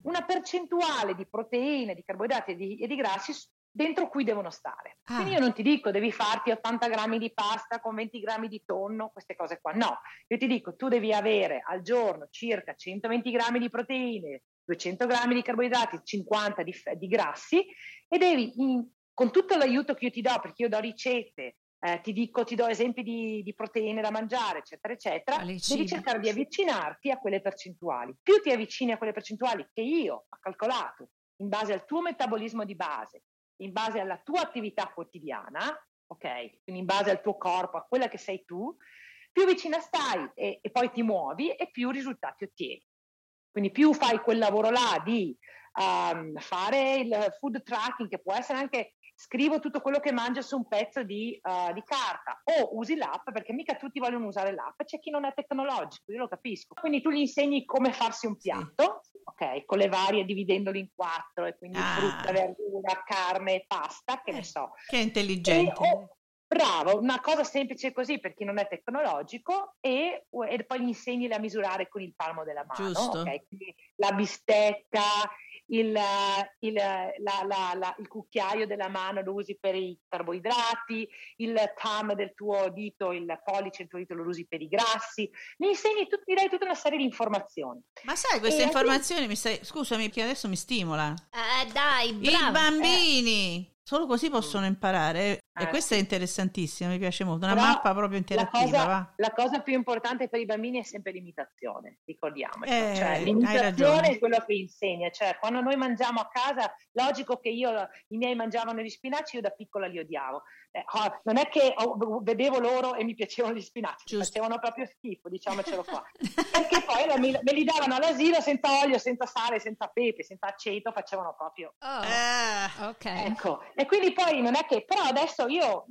una percentuale di proteine, di carboidrati e di, e di grassi dentro cui devono stare. Ah. Quindi io non ti dico devi farti 80 grammi di pasta con 20 grammi di tonno, queste cose qua. No, io ti dico tu devi avere al giorno circa 120 grammi di proteine, 200 grammi di carboidrati, 50 di, di grassi e devi, in, con tutto l'aiuto che io ti do, perché io do ricette, eh, ti dico, ti do esempi di, di, proteine da mangiare, eccetera, eccetera, devi cercare di avvicinarti a quelle percentuali. Più ti avvicini a quelle percentuali che io ho calcolato in base al tuo metabolismo di base, in base alla tua attività quotidiana, ok? Quindi in base al tuo corpo, a quella che sei tu, più vicina stai e, e poi ti muovi e più risultati ottieni. Quindi più fai quel lavoro là di um, fare il food tracking, che può essere anche scrivo tutto quello che mangio su un pezzo di, uh, di, carta o usi l'app perché mica tutti vogliono usare l'app, c'è chi non è tecnologico, io lo capisco. Quindi tu gli insegni come farsi un piatto. Ok, con le varie dividendoli in quattro e quindi ah. frutta, verdura, carne pasta, che eh, ne so. Che intelligente. E, oh, Bravo, una cosa semplice così per chi non è tecnologico e, e, poi gli insegni a misurare con il palmo della mano. Giusto. Okay? la bistecca, il, il, la, la, la, il, cucchiaio della mano lo usi per i carboidrati, il thumb del tuo dito, il pollice del tuo dito lo usi per i grassi. Mi insegni tut, direi tutta una serie di informazioni. Ma sai, queste e informazioni, anche... mi stai, scusami, che adesso mi stimola. Eh, dai, bravo. I bambini! Eh. Solo così possono imparare e eh, questo sì. è interessantissimo, mi piace molto, una Però mappa proprio interattiva. La cosa, la cosa, più importante per i bambini è sempre l'imitazione, ricordiamoci. Eh, cioè, l'imitazione è quello che insegna, cioè quando noi mangiamo a casa, logico che io, i miei mangiavano gli spinaci, io da piccola li odiavo. Eh, oh, non è che oh, vedevo loro e mi piacevano gli spinaci, Giusto. facevano proprio schifo, diciamocelo qua. Perché poi me, me, li davano all'asilo senza olio, senza sale, senza pepe, senza aceto, facevano proprio... Oh, eh, ok. Ecco, e quindi poi non è che... Però adesso io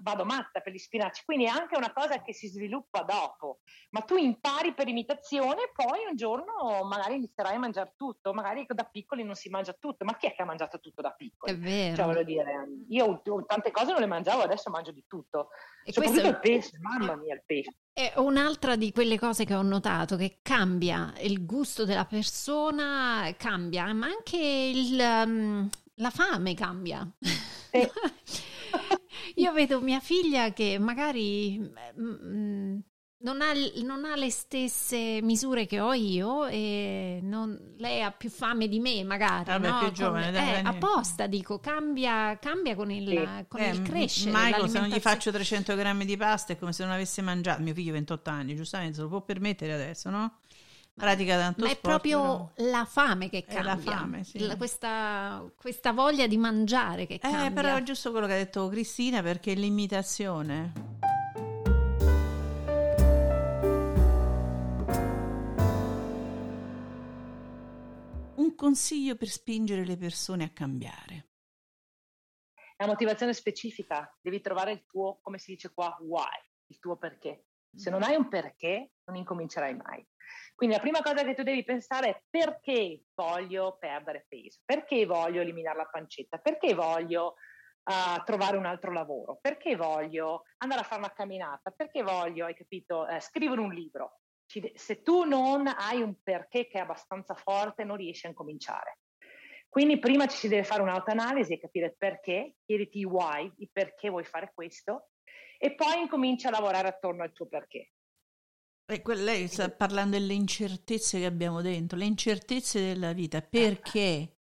vado matta per gli spinaci, quindi è anche una cosa che si sviluppa dopo, ma tu impari per imitazione e poi un giorno magari inizierai a mangiare tutto, magari da piccoli non si mangia tutto, ma chi è che ha mangiato tutto da piccoli? È vero. Cioè, voglio dire, io tante cose non le mangiavo, adesso mangio di tutto, e soprattutto questo... il pesce, mamma mia il pesce. È un'altra di quelle cose che ho notato che cambia il gusto della persona, cambia, ma anche il, um, la fame cambia. Eh. Io vedo mia figlia che magari mm, mm, non, ha, non, ha, le stesse misure che ho io e non, lei ha più fame di me magari. Vabbè, no? più giovane. Con, eh, apposta dico, cambia, cambia con il, sì. con eh, il crescere. Michael se non gli faccio 300 grammi di pasta è come se non avesse mangiato, mio figlio 28 anni, giustamente se lo può permettere adesso, no? Pratica tanto Ma sport, è proprio però... la fame che cambia. È la fame, sì. la, questa, questa, voglia di mangiare che cambia. Eh, però è giusto quello che ha detto Cristina perché l'imitazione. Un consiglio per spingere le persone a cambiare. La motivazione specifica, devi trovare il tuo, come si dice qua, why, il tuo perché. Se non hai un perché, non incomincerai mai. Quindi la prima cosa che tu devi pensare è perché voglio perdere peso, perché voglio eliminare la pancetta, perché voglio uh, trovare un altro lavoro, perché voglio andare a fare una camminata, perché voglio, hai capito, eh, scrivere un libro. Se tu non hai un perché che è abbastanza forte, non riesci a incominciare. Quindi prima ci si deve fare un'autoanalisi e capire perché, chiediti why, il perché vuoi fare questo, e poi incomincia a lavorare attorno al tuo perché. E lei sta parlando delle incertezze che abbiamo dentro, le incertezze della vita. Perché?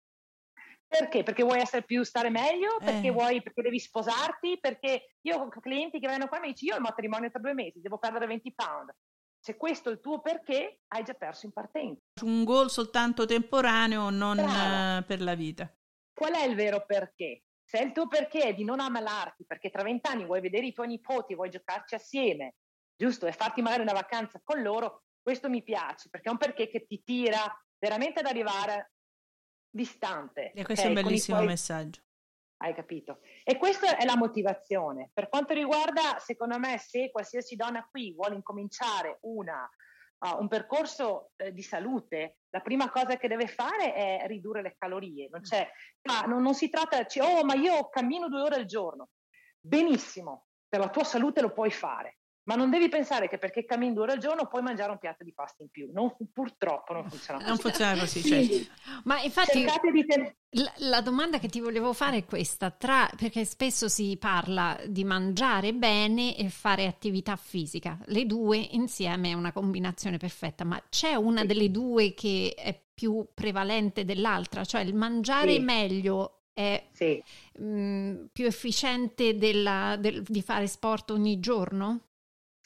Perché? Perché vuoi essere più, stare meglio? Perché, eh. vuoi, perché devi sposarti? Perché io ho clienti che vengono qua e mi dicono io ho il matrimonio tra due mesi, devo perdere 20 pound. Se questo è il tuo perché, hai già perso in partenza. Un goal soltanto temporaneo, non uh, per la vita. Qual è il vero perché? Se il tuo perché è di non ammalarti, perché tra vent'anni vuoi vedere i tuoi nipoti, vuoi giocarci assieme, giusto? E farti magari una vacanza con loro, questo mi piace perché è un perché che ti tira veramente ad arrivare distante. E questo okay? è un bellissimo tuoi... messaggio. Hai capito? E questa è la motivazione. Per quanto riguarda, secondo me, se qualsiasi donna qui vuole incominciare una, uh, un percorso eh, di salute, la prima cosa che deve fare è ridurre le calorie. Non, ma non, non si tratta di, oh, ma io cammino due ore al giorno. Benissimo, per la tua salute lo puoi fare ma non devi pensare che perché cammini due ore al giorno puoi mangiare un piatto di pasta in più. Non, purtroppo non funziona così. Non funziona così, certo. Ma infatti la, la, domanda che ti volevo fare è questa, tra, perché spesso si parla di mangiare bene e fare attività fisica. Le due insieme è una combinazione perfetta, ma c'è una sì. delle due che è più prevalente dell'altra? Cioè il mangiare sì. meglio è sì. mh, mm, più efficiente della, del, di fare sport ogni giorno?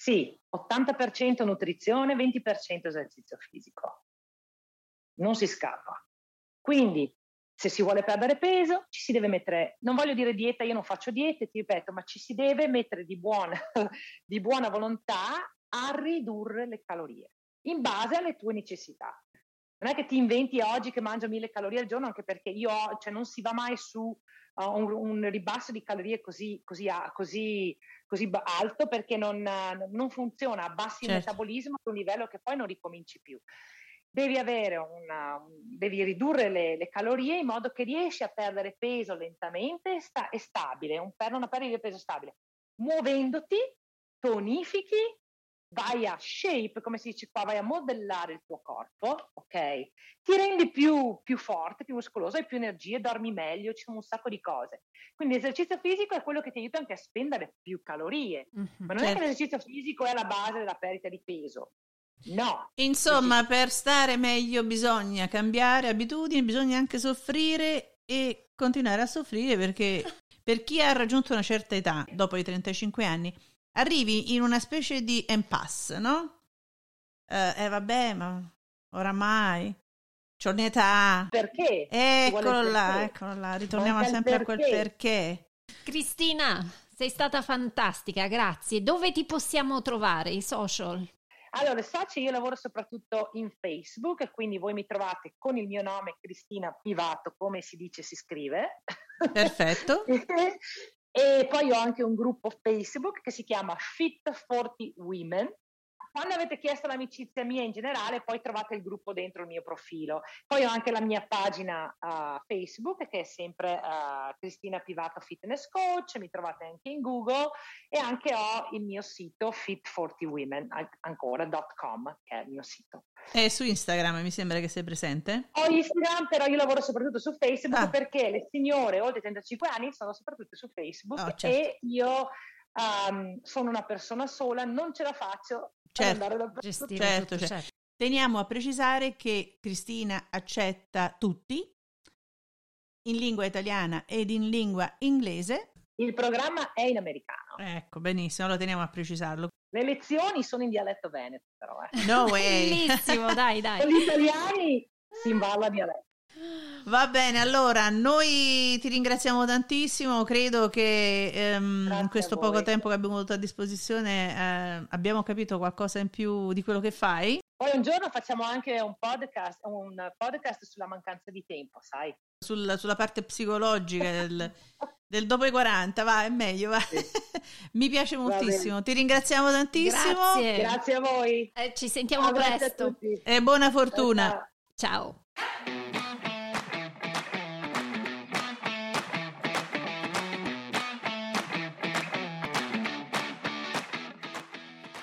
Sì, 80% nutrizione, 20% esercizio fisico. Non si scappa. Quindi, se si vuole perdere peso, ci si deve mettere, non voglio dire dieta, io non faccio diete, ti ripeto, ma ci si deve mettere di buona, di buona volontà a ridurre le calorie in base alle tue necessità. Non è che ti inventi oggi che mangio mille calorie al giorno, anche perché io cioè, non si va mai su uh, un, un, ribasso di calorie così, così, così, così alto perché non, non, funziona, abbassi certo. il metabolismo a un livello che poi non ricominci più. Devi, una, devi ridurre le, le, calorie in modo che riesci a perdere peso lentamente e, sta, e stabile, un, per una perdita di peso stabile, muovendoti, tonifichi vai a shape, come si dice qua, vai a modellare il tuo corpo, ok? Ti rendi più, più forte, più muscoloso, hai più energie, dormi meglio, ci sono un sacco di cose. Quindi l'esercizio fisico è quello che ti aiuta anche a spendere più calorie, mm-hmm, ma non certo. è che certo. l'esercizio fisico è la base della perdita di peso. No. Insomma, per stare meglio bisogna cambiare abitudini, bisogna anche soffrire e continuare a soffrire perché per chi ha raggiunto una certa età, dopo i 35 anni, arrivi in una specie di impasse, no? Eh, eh vabbè, ma oramai c'ho un'età. Perché? Eccolo là, perché? eccolo là, ritorniamo sempre a quel perché. Cristina, sei stata fantastica, grazie. Dove ti possiamo trovare, i social? Allora, social io lavoro soprattutto in Facebook, quindi voi mi trovate con il mio nome Cristina Pivato, come si dice si scrive. Perfetto. E poi ho anche un gruppo Facebook che si chiama Fit 40 Women quando avete chiesto l'amicizia mia in generale, poi trovate il gruppo dentro il mio profilo. Poi ho anche la mia pagina uh, Facebook che è sempre uh, Cristina Pivato Fitness Coach, mi trovate anche in Google e anche ho il mio sito fit40women ancora.com che è il mio sito. E su Instagram mi sembra che sei presente? Ho Instagram, però io lavoro soprattutto su Facebook ah. perché le signore oltre i 35 anni sono soprattutto su Facebook oh, certo. e io um, sono una persona sola, non ce la faccio certo, gestire certo, tutto, certo. Teniamo a precisare che Cristina accetta tutti in lingua italiana ed in lingua inglese. Il programma è in americano. Ecco, benissimo, lo teniamo a precisarlo. Le lezioni sono in dialetto veneto, però. Eh. No way! Bellissimo, dai, dai. Con gli italiani si imballa dialetto. Va bene, allora noi ti ringraziamo tantissimo, credo che ehm, in questo poco tempo che abbiamo avuto a disposizione eh, abbiamo capito qualcosa in più di quello che fai. Poi un giorno facciamo anche un podcast, un podcast sulla mancanza di tempo, sai? Sul, sulla parte psicologica del, del, dopo i 40, va, è meglio, va. Sì. Mi piace moltissimo, ti ringraziamo tantissimo. Grazie, Grazie a voi. Eh, ci sentiamo ah, presto. E buona fortuna. Ciao.